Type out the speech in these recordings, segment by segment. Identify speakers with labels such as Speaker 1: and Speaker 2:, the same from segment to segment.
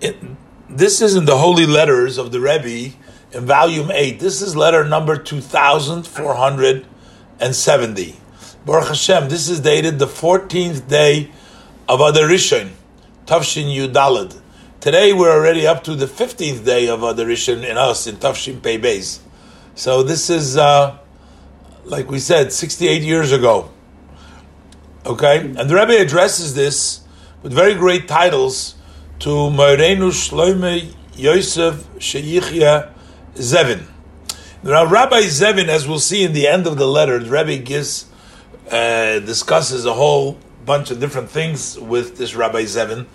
Speaker 1: it, this isn't the holy letters of the Rebbe in volume 8. This is letter number 2470. Baruch Hashem, this is dated the 14th day of Adar Rishon, Tafshin Yudalad. Today we're already up to the 15th day of Adar Rishon in us, in Tafshin Pei Beis. So this is, uh, like we said, 68 years ago. Okay? And the Rebbe addresses this with very great titles to Moirenu Shloime Yosef Sheyichya Zevin. Now, Rabbi Zevin, as we'll see in the end of the letter, Rebbe gives, uh, discusses a whole bunch of different things with this Rabbi Zevin.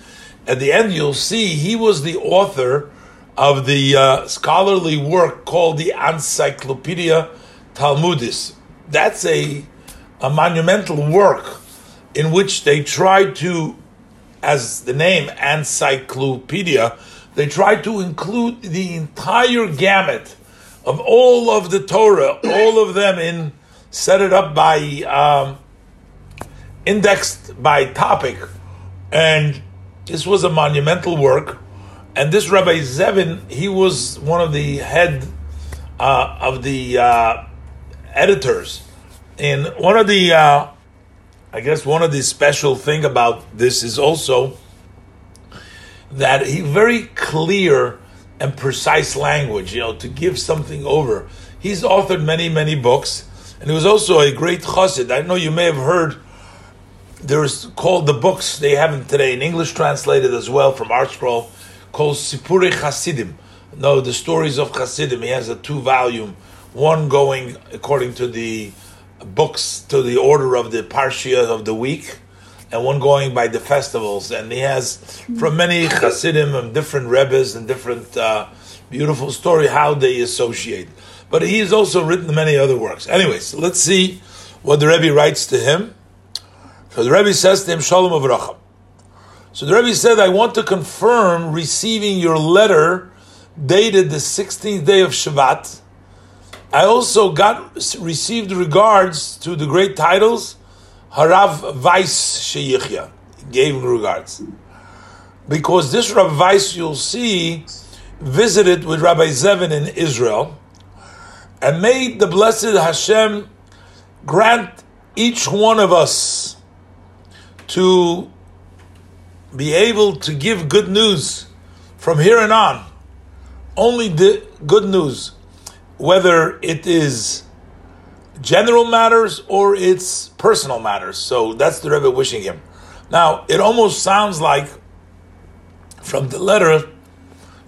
Speaker 1: At the end, you'll see he was the author of the uh, scholarly work called the Encyclopedia Talmudis. That's a, a monumental work in which they tried to, as the name encyclopedia, they tried to include the entire gamut of all of the Torah, all of them in set it up by um, indexed by topic, and this was a monumental work. And this Rabbi Zevin, he was one of the head uh, of the uh, editors. And one of the uh, I guess one of the special thing about this is also that he very clear and precise language, you know, to give something over. He's authored many, many books, and he was also a great chassid. I know you may have heard there's called the books they have in today in English translated as well from ArtScroll called Sipurei Chasidim. No, the stories of Chasidim. He has a two volume, one going according to the books to the order of the Parsha of the week, and one going by the festivals. And he has from many Hasidim and different Rebbes and different uh, beautiful story how they associate. But he has also written many other works. Anyways, let's see what the Rebbe writes to him. So the Rebbe says to him, Shalom u'vracha. So the Rebbe said, I want to confirm receiving your letter dated the 16th day of Shevat I also got received regards to the great titles Harav Weiss Sheyichya gave regards. Because this Rav Weiss you'll see visited with Rabbi Zevin in Israel and made the blessed Hashem grant each one of us to be able to give good news from here and on. Only the good news whether it is general matters or it's personal matters. So that's the Rebbe wishing him. Now, it almost sounds like from the letter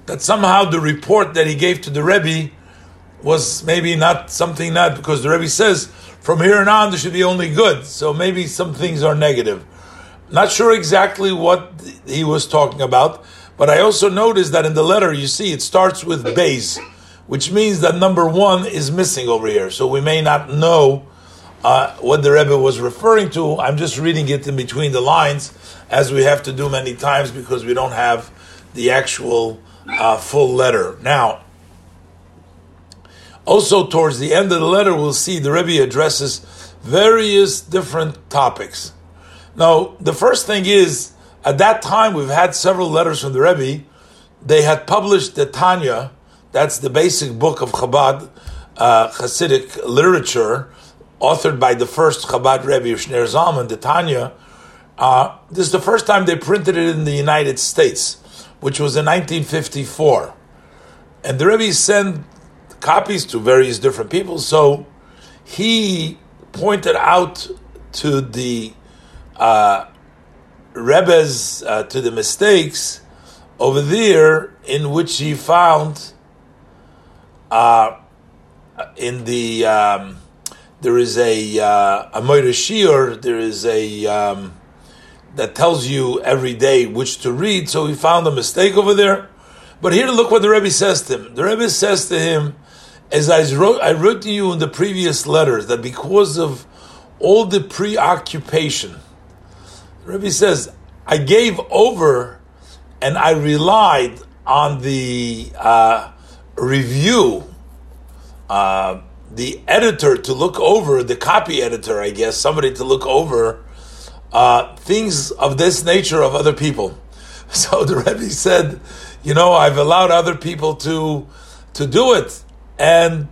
Speaker 1: that somehow the report that he gave to the Rebbe was maybe not something not because the Rebbe says from here on on there should be only good. So maybe some things are negative. Not sure exactly what he was talking about, but I also noticed that in the letter you see it starts with Bays which means that number one is missing over here. So we may not know uh, what the Rebbe was referring to. I'm just reading it in between the lines, as we have to do many times because we don't have the actual uh, full letter. Now, also towards the end of the letter, we'll see the Rebbe addresses various different topics. Now, the first thing is, at that time, we've had several letters from the Rebbe. They had published the Tanya, that's the basic book of Chabad uh, Hasidic literature, authored by the first Chabad Rebbe of Shneur Zalman, the Tanya. Uh, this is the first time they printed it in the United States, which was in 1954. And the Rebbe sent copies to various different people. So he pointed out to the uh, Rebbe's, uh, to the mistakes over there in which he found uh, in the um, there is a uh, a Shiur, there is a um, that tells you every day which to read. So he found a mistake over there. But here, look what the Rebbe says to him. The Rebbe says to him, as I wrote, I wrote to you in the previous letters that because of all the preoccupation, the Rebbe says, I gave over and I relied on the uh, review, uh, the editor to look over, the copy editor, I guess, somebody to look over uh, things of this nature of other people. So the Rebbe said, you know, I've allowed other people to to do it. And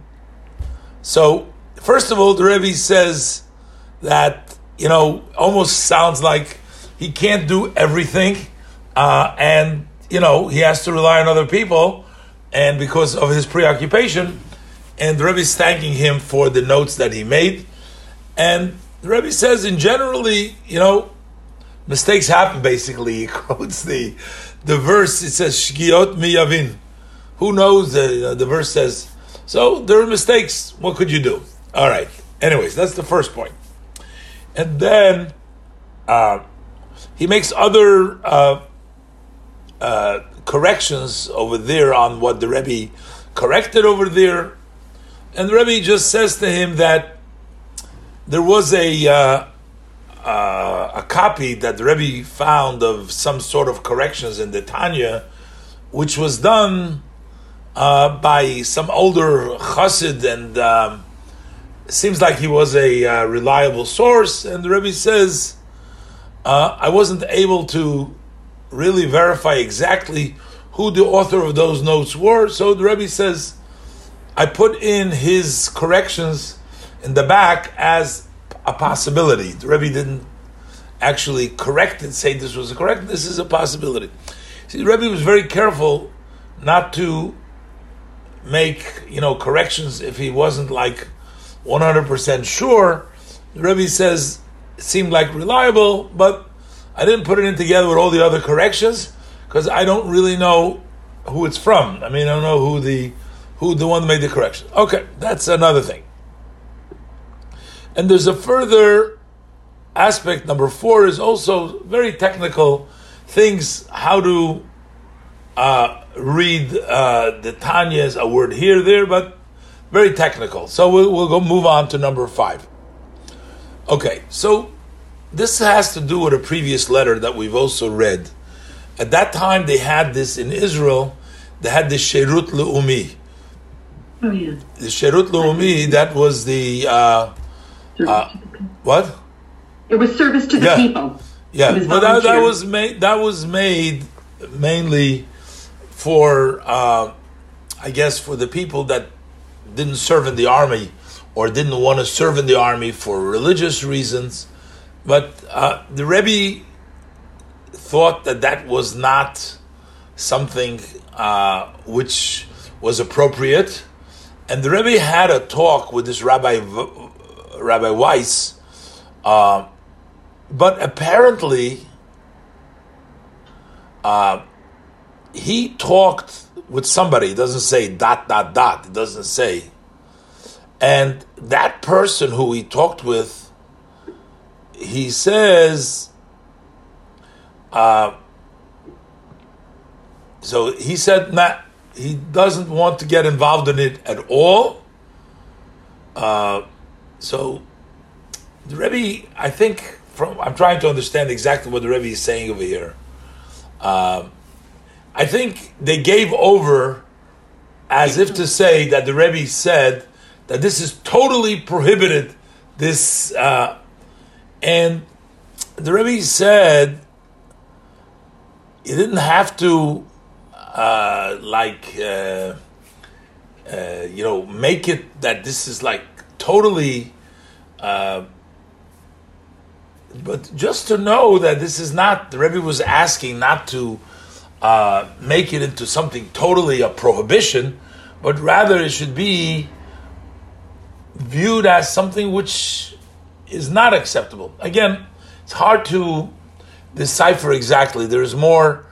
Speaker 1: so, first of all, the Rebbe says that, you know, almost sounds like he can't do everything. Uh, and, you know, he has to rely on other people. And because of his preoccupation, and the Rebbe is thanking him for the notes that he made. And the Rebbe says, in generally, you know, mistakes happen. Basically, he quotes the the verse. It says "Shgiot miyavin." Who knows? The the verse says. So there are mistakes. What could you do? All right. Anyways, that's the first point. And then uh, he makes other uh, uh, corrections over there on what the Rebbe corrected over there. And the Rebbe just says to him that there was a uh, uh, a copy that the Rebbe found of some sort of corrections in the Tanya, which was done uh, by some older chassid, and um, seems like he was a uh, reliable source. And the Rebbe says, uh, I wasn't able to really verify exactly who the author of those notes were. So the Rebbe says, I put in his corrections in the back as a possibility. The Rebbe didn't actually correct it, say this was correct. This is a possibility. See, the Rebbe was very careful not to make you know corrections if he wasn't like 100% sure. The Rebbe says seemed like reliable, but I didn't put it in together with all the other corrections because I don't really know who it's from. I mean, I don't know who the who the one made the correction. Okay, that's another thing. And there's a further aspect. Number four is also very technical things. How to uh, read uh, the Tanya's a word here, there, but very technical. So we'll, we'll go move on to number five. Okay, so this has to do with a previous letter that we've also read. At that time, they had this in Israel. They had the Sherut Leumi.
Speaker 2: Oh yeah.
Speaker 1: The Sherut Leumi. That was the uh, uh, what?
Speaker 2: It was service to the
Speaker 1: Yeah.
Speaker 2: people.
Speaker 1: Yeah, but that, that was made. That was made mainly for, uh, I guess, for the people that didn't serve in the army or didn't want to serve in the army for religious reasons. But uh, the Rebbe thought that that was not something uh, which was appropriate, and the Rebbe had a talk with this Rabbi Rabbi Weiss. Uh, but apparently, uh, he talked with somebody. It doesn't say dot dot dot. It doesn't say. And that person who he talked with, he says. Uh, so he said not. He doesn't want to get involved in it at all. Uh, so the Rebbe, I think, from I'm trying to understand exactly what the Rebbe is saying over here. Um, I think they gave over as if to say that the Rebbe said that this is totally prohibited. This uh, and the Rebbe said you didn't have to uh, like uh, uh, you know make it that this is like totally. Uh, but just to know that this is not the Rebbe was asking not to uh, make it into something totally a prohibition, but rather it should be viewed as something which is not acceptable. Again, it's hard to decipher exactly. There's more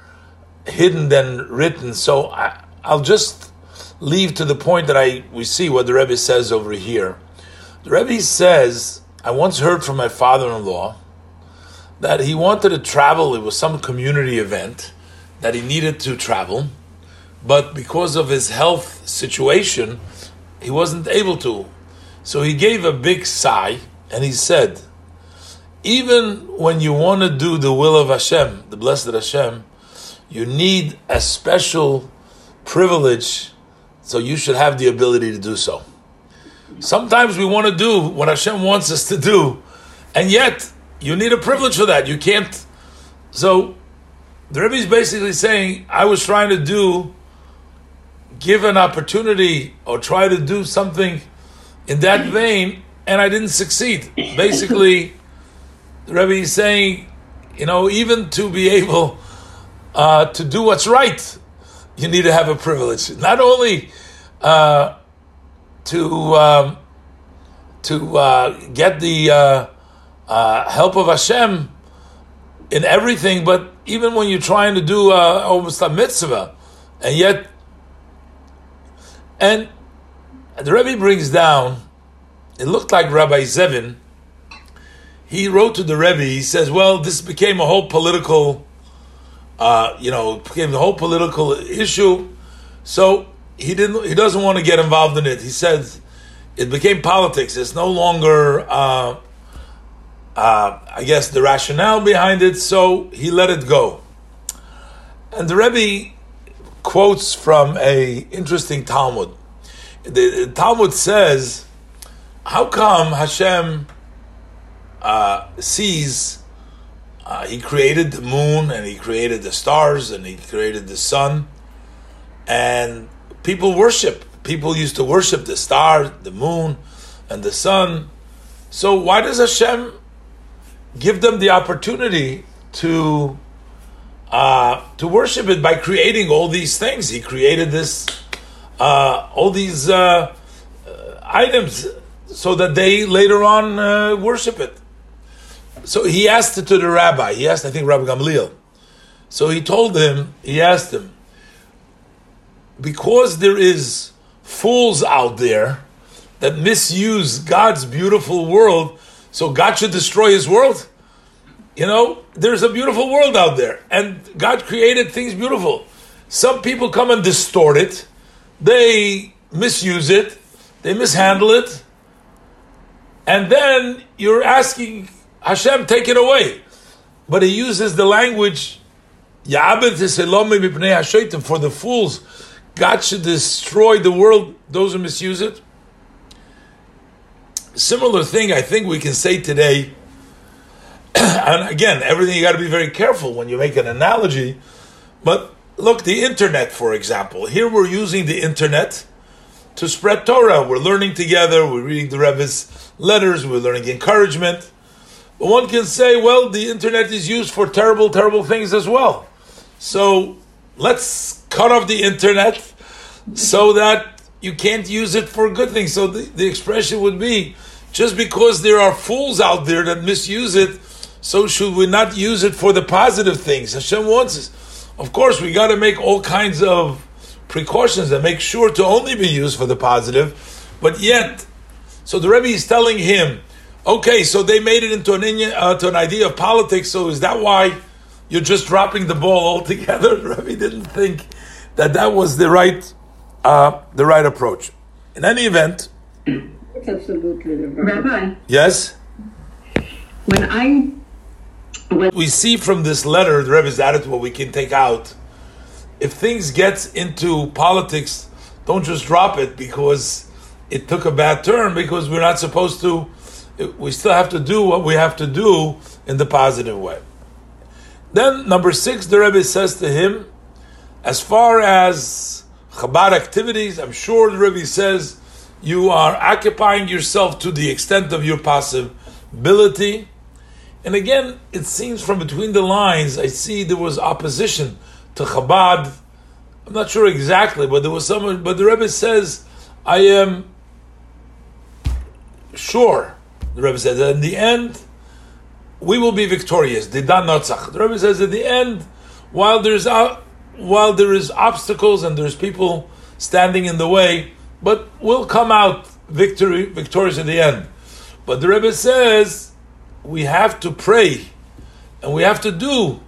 Speaker 1: hidden than written, so I, I'll just leave to the point that I we see what the Rebbe says over here. The Rebbe says, I once heard from my father-in-law that he wanted to travel. It was some community event that he needed to travel, but because of his health situation, he wasn't able to. So he gave a big sigh and he said, Even when you want to do the will of Hashem, the blessed Hashem, you need a special privilege, so you should have the ability to do so. Sometimes we want to do what Hashem wants us to do, and yet you need a privilege for that. You can't. So the Rebbe is basically saying, I was trying to do, give an opportunity or try to do something in that vein, and I didn't succeed. Basically, the Rebbe is saying, you know, even to be able uh, to do what's right, you need to have a privilege. Not only uh, to um, to uh, get the uh, uh, help of Hashem in everything, but even when you're trying to do uh, almost a mitzvah, and yet, and the Rebbe brings down, it looked like Rabbi Zevin. He wrote to the Rebbe. He says, "Well, this became a whole political, uh, you know, became the whole political issue. So he didn't. He doesn't want to get involved in it. He says it became politics. It's no longer." Uh, uh, I guess, the rationale behind it, so he let it go. And the Rebbe quotes from a interesting Talmud. The, the Talmud says, "How come Hashem uh, sees? Uh, he created the moon, and he created the stars, and he created the sun, and people worship. People used to worship the star, the moon, and the sun. So why does Hashem give them the opportunity to uh, to worship it by creating all these things. He created this, uh, all these uh, uh items, so that they later on uh, worship it. So he asked it to the rabbi. He asked, I think, Rabbi Gamliel. So he told him, he asked him, because there is fools out there that misuse God's beautiful world so God should destroy his world? You know, there's a beautiful world out there, and God created things beautiful. Some people come and distort it, they misuse it, they mishandle it, and then you're asking Hashem, take it away. But he uses the language, for the fools, God should destroy the world, those who misuse it. Similar thing I think we can say today. and again, everything you got to be very careful when you make an analogy. But look, the internet, for example. Here we're using the internet to spread Torah. We're learning together. We're reading the Rebbe's letters. We're learning encouragement. But one can say, well, the internet is used for terrible, terrible things as well. So let's cut off the internet so that you can't use it for good things. So the, the expression would be just because there are fools out there that misuse it, so should we not use it for the positive things? Hashem wants us. Of course, we got to make all kinds of precautions and make sure to only be used for the positive. But yet, so the Rebbe is telling him, okay, so they made it into an uh, to an idea of politics. So is that why you're just dropping the ball altogether? The Rebbe didn't think that that was the right uh, the right approach. In any event.
Speaker 2: Absolutely. Rabbi.
Speaker 1: Yes?
Speaker 2: When I. When
Speaker 1: we see from this letter, the Rebbe's attitude, what we can take out. If things get into politics, don't just drop it because it took a bad turn, because we're not supposed to. We still have to do what we have to do in the positive way. Then, number six, the Rebbe says to him, as far as Chabad activities, I'm sure the Rebbe says, you are occupying yourself to the extent of your possibility. And again, it seems from between the lines, I see there was opposition to Chabad. I'm not sure exactly, but there was someone, but the Rebbe says, I am sure, the Rebbe says, that in the end, we will be victorious. Didan Notzach. The Rebbe says, at the end, while there's, uh, while there is obstacles and there's people standing in the way, but we'll come out victory, victorious at the end. But the Rebbe says we have to pray and we have to do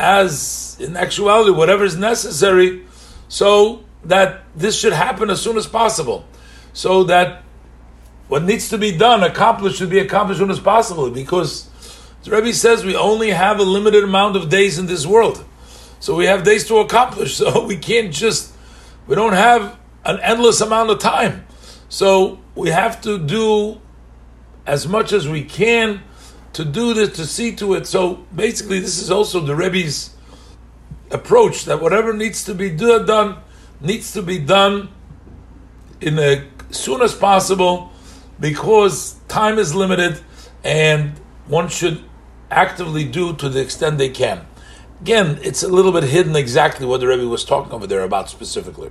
Speaker 1: as in actuality whatever is necessary so that this should happen as soon as possible. So that what needs to be done, accomplished, should be accomplished as soon as possible because the Rebbe says we only have a limited amount of days in this world. So we have days to accomplish. So we can't just, we don't have an endless amount of time. So we have to do as much as we can to do this, to see to it. So basically, this is also the Rebbe's approach that whatever needs to be do, done needs to be done in as soon as possible because time is limited and one should actively do to the extent they can. Again, it's a little bit hidden exactly what the Rebbe was talking over there about specifically.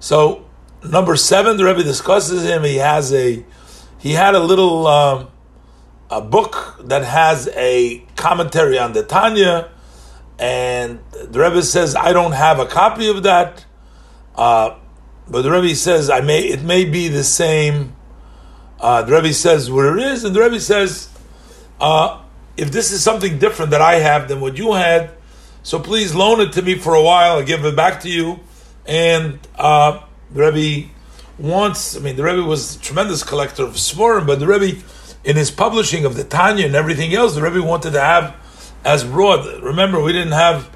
Speaker 1: So, number seven, the Rebbe discusses him. He has a, he had a little um, a book that has a commentary on the Tanya, and the Rebbe says I don't have a copy of that, uh, but the Rebbe says I may it may be the same. Uh, the Rebbe says where it is, and the Rebbe says uh, if this is something different that I have than what you had, so please loan it to me for a while. I'll give it back to you. And uh, the Rebbe wants, I mean, the Rebbe was a tremendous collector of Sforim, but the Rebbe, in his publishing of the Tanya and everything else, the Rebbe wanted to have as broad. Remember, we didn't have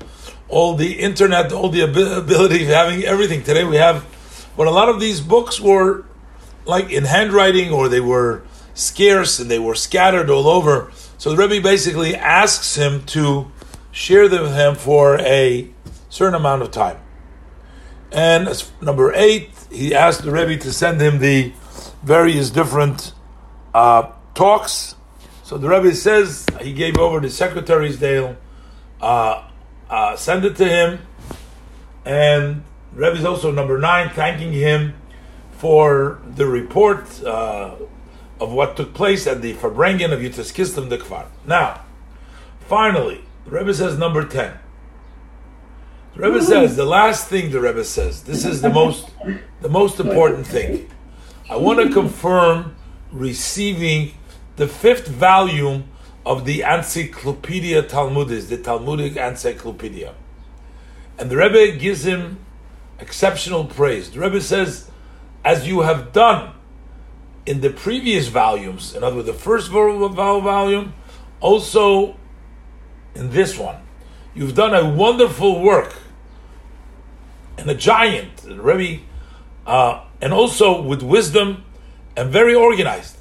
Speaker 1: all the internet, all the ability of having everything. Today we have, but a lot of these books were like in handwriting or they were scarce and they were scattered all over. So the Rebbe basically asks him to share them with him for a certain amount of time. And number eight, he asked the Rebbe to send him the various different uh, talks. So the Rebbe says he gave over the secretary's deal, uh, uh, send it to him, and Rebbe is also number nine, thanking him for the report uh, of what took place at the Farbrengen of Yitzchak Kistam the Kfar. Now, finally, the Rebbe says number 10. The Rebbe says, the last thing the Rebbe says, this is the most, the most important thing. I want to confirm receiving the fifth volume of the Encyclopedia Talmudis, the Talmudic Encyclopedia. And the Rebbe gives him exceptional praise. The Rebbe says, as you have done in the previous volumes, in other words, the first volume, also in this one, you've done a wonderful work and a giant, Rebbe, uh, and also with wisdom and very organized.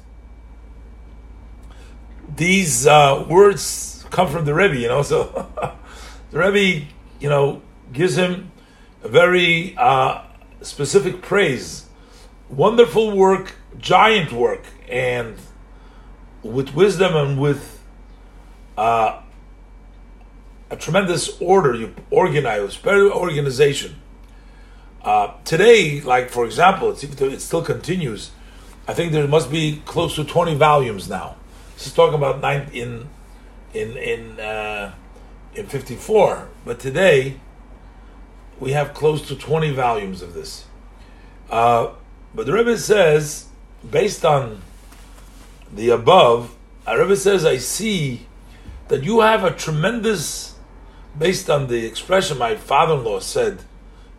Speaker 1: These uh, words come from the Rebbe, you know. So the Rebbe, you know, gives him a very uh, specific praise. Wonderful work giant work and with wisdom and with uh, a tremendous order you organize, better organization. Uh, today, like for example, it still continues. I think there must be close to twenty volumes now. This is talking about nine in in in uh, in fifty four, but today we have close to twenty volumes of this. Uh, but the Rebbe says based on the above, the Rebbe says, I see that you have a tremendous, based on the expression my father-in-law said,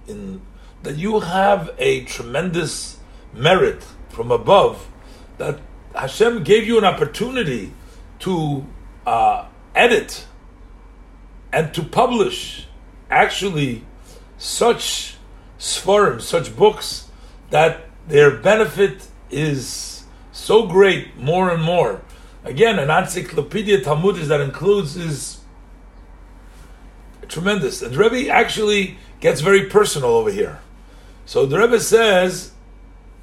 Speaker 1: in that you have a tremendous merit from above, that Hashem gave you an opportunity to uh, edit and to publish actually such sforim, such books that their benefit is so great more and more. Again, an encyclopedia Talmudis that includes is tremendous. And Rebbe actually gets very personal over here. So the Rebbe says,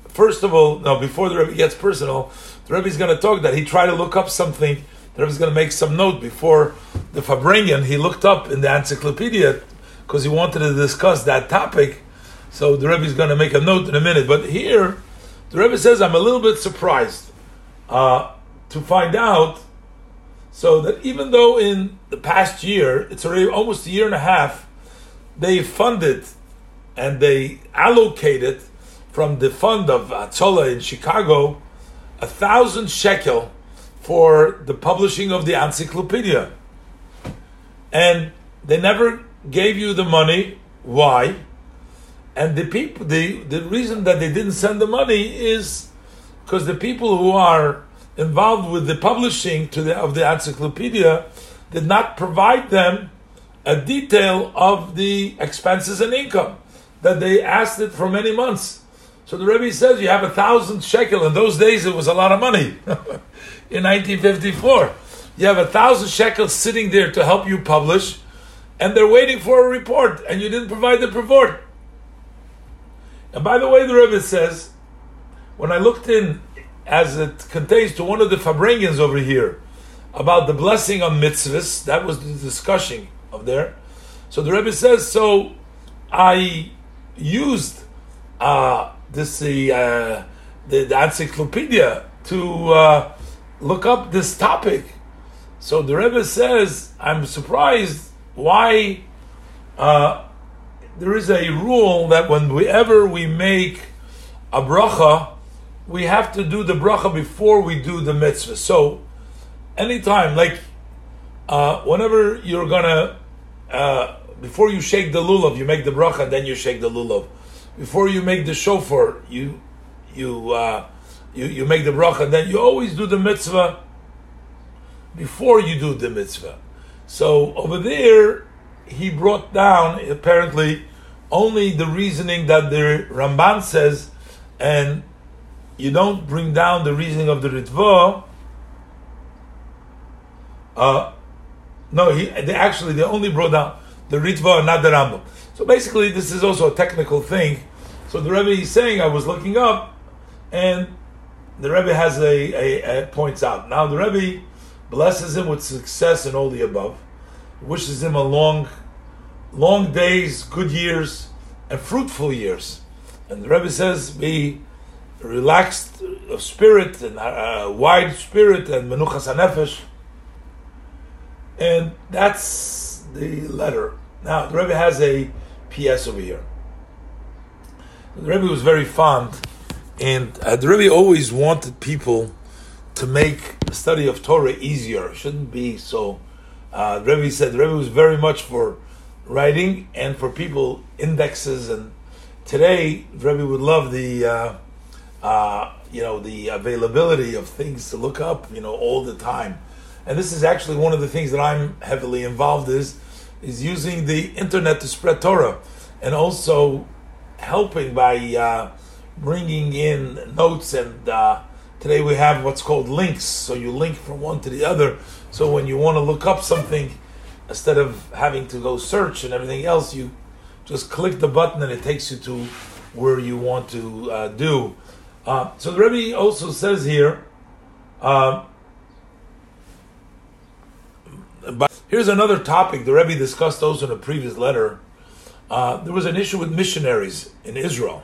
Speaker 1: first of all, now before the Rebbe gets personal, the Rebbe is going to talk that he tried to look up something. The Rebbe is going to make some note before the Farbrengen. He looked up in the encyclopedia because he wanted to discuss that topic. So the Rebbe is going to make a note in a minute. But here, the Rebbe says, I'm a little bit surprised uh, to find out so that even though in the past year, it's already almost a year and a half, they funded and they allocated from the fund of Atzola in Chicago a thousand shekel for the publishing of the encyclopedia. And they never gave you the money. Why? And the people, the, the reason that they didn't send the money is because the people who are involved with the publishing to the, of the encyclopedia did not provide them a detail of the expenses and income that they asked it for many months. So the Rebbe says you have a thousand shekel. In those days, it was a lot of money. In 1954, you have a thousand shekels sitting there to help you publish, and they're waiting for a report, and you didn't provide the report. And by the way, the Rebbe says, when I looked in, as it contains to one of the Farbrengens over here, about the blessing on mitzvahs, that was the discussion of there. So the Rebbe says, so I used uh, this uh, the, the encyclopedia to uh, look up this topic. So the Rebbe says, I'm surprised why uh, there is a rule that whenever we make a bracha, we have to do the bracha before we do the mitzvah. So, anytime, like uh, whenever you're gonna, uh, before you shake the lulav, you make the bracha, then you shake the lulav. Before you make the shofar, you you uh, you you make the bracha, then you always do the mitzvah before you do the mitzvah. So over there, he brought down apparently only the reasoning that the Ramban says, and you don't bring down the reasoning of the Ritva. Uh, no, he they actually they only brought down the Ritva and not the Rambam. So basically, this is also a technical thing. So the Rebbe is saying, I was looking up, and the Rebbe has a, a, a points out. Now the Rebbe blesses him with success and all the above, wishes him a long, long days, good years, and fruitful years. And the Rebbe says, be relaxed of spirit and uh, wide spirit and menuchas hanefesh. And that's the letter. Now, the Rebbe has a PS over here. The Rebbe was very fond, and uh, the Rebbe always wanted people to make the study of Torah easier. It shouldn't be so. Uh, the Rebbe said the Rebbe was very much for writing and for people indexes. And today, the Rebbe would love the uh, uh, you know the availability of things to look up, you know, all the time. And this is actually one of the things that I'm heavily involved is is using the internet to spread Torah, and also helping by uh, bringing in notes and uh, Today we have what's called links, so you link from one to the other. So when you want to look up something, instead of having to go search and everything else, you just click the button and it takes you to where you want to uh, do. Uh, so the Rebbe also says here. Uh, but here's another topic the Rebbe discussed also in a previous letter. Uh, there was an issue with missionaries in Israel.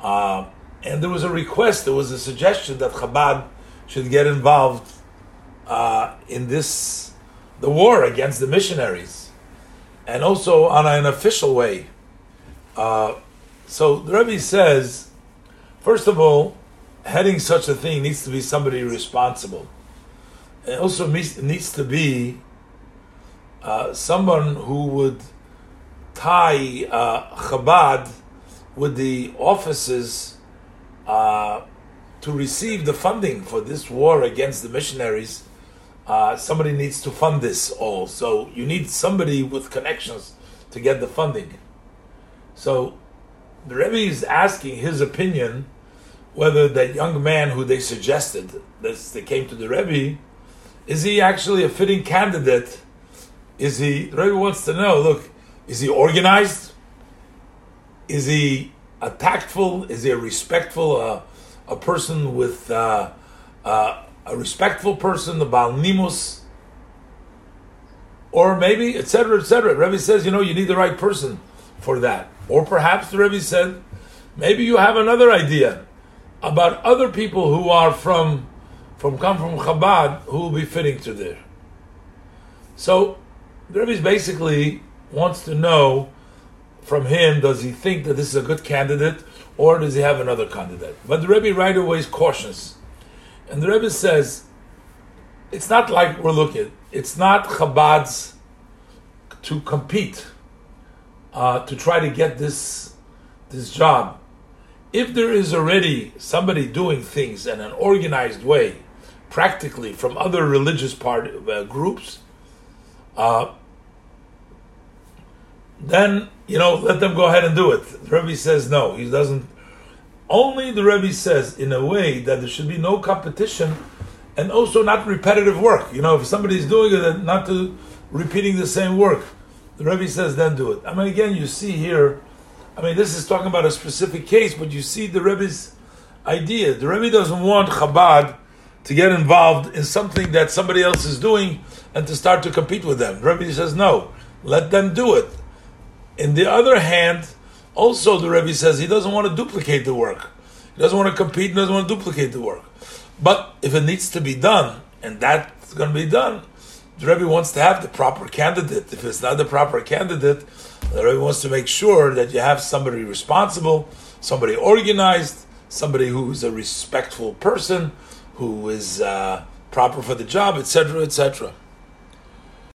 Speaker 1: Uh, and there was a request, there was a suggestion that Chabad should get involved uh, in this, the war against the missionaries, and also on an official way. Uh, so the Rebbe says, first of all, heading such a thing needs to be somebody responsible. It also needs to be uh, someone who would tie uh, Chabad with the offices uh, to receive the funding for this war against the missionaries, uh, somebody needs to fund this all. So you need somebody with connections to get the funding. So the Rebbe is asking his opinion whether that young man who they suggested, this, they came to the Rebbe, is he actually a fitting candidate? Is he, the Rebbe wants to know, look, is he organized? Is he a tactful? Is he a respectful, uh, a person with uh, uh, a respectful person, the Baal Nimus? Or maybe, etc., etc. Rebbe says, you know, you need the right person for that. Or perhaps the Rebbe said, maybe you have another idea about other people who are from, from come from Chabad who will be fitting to there. So the Rebbe basically wants to know from him, does he think that this is a good candidate, or does he have another candidate? But the Rebbe right away is cautious. And the Rebbe says, it's not like we're looking, it's not Chabad's to compete, uh, to try to get this, this job. If there is already somebody doing things in an organized way, practically from other religious part uh, groups, uh, then you know let them go ahead and do it. The Rebbe says no, he doesn't. Only the Rebbe says in a way that there should be no competition, and also not repetitive work. You know, if somebody's doing it, not to repeating the same work. The Rebbe says, then do it. I mean, again, you see here, I mean, this is talking about a specific case, but you see the Rebbe's idea. The Rebbe doesn't want Chabad to get involved in something that somebody else is doing and to start to compete with them. The Rebbe says, no, let them do it. In the other hand, also the Rebbe says he doesn't want to duplicate the work. He doesn't want to compete, he doesn't want to duplicate the work. But if it needs to be done, and that's going to be done, the Rebbe wants to have the proper candidate. If it's not the proper candidate, the Rebbe wants to make sure that you have somebody responsible, somebody organized, somebody who is a respectful person, who is uh, proper for the job, etc., etc.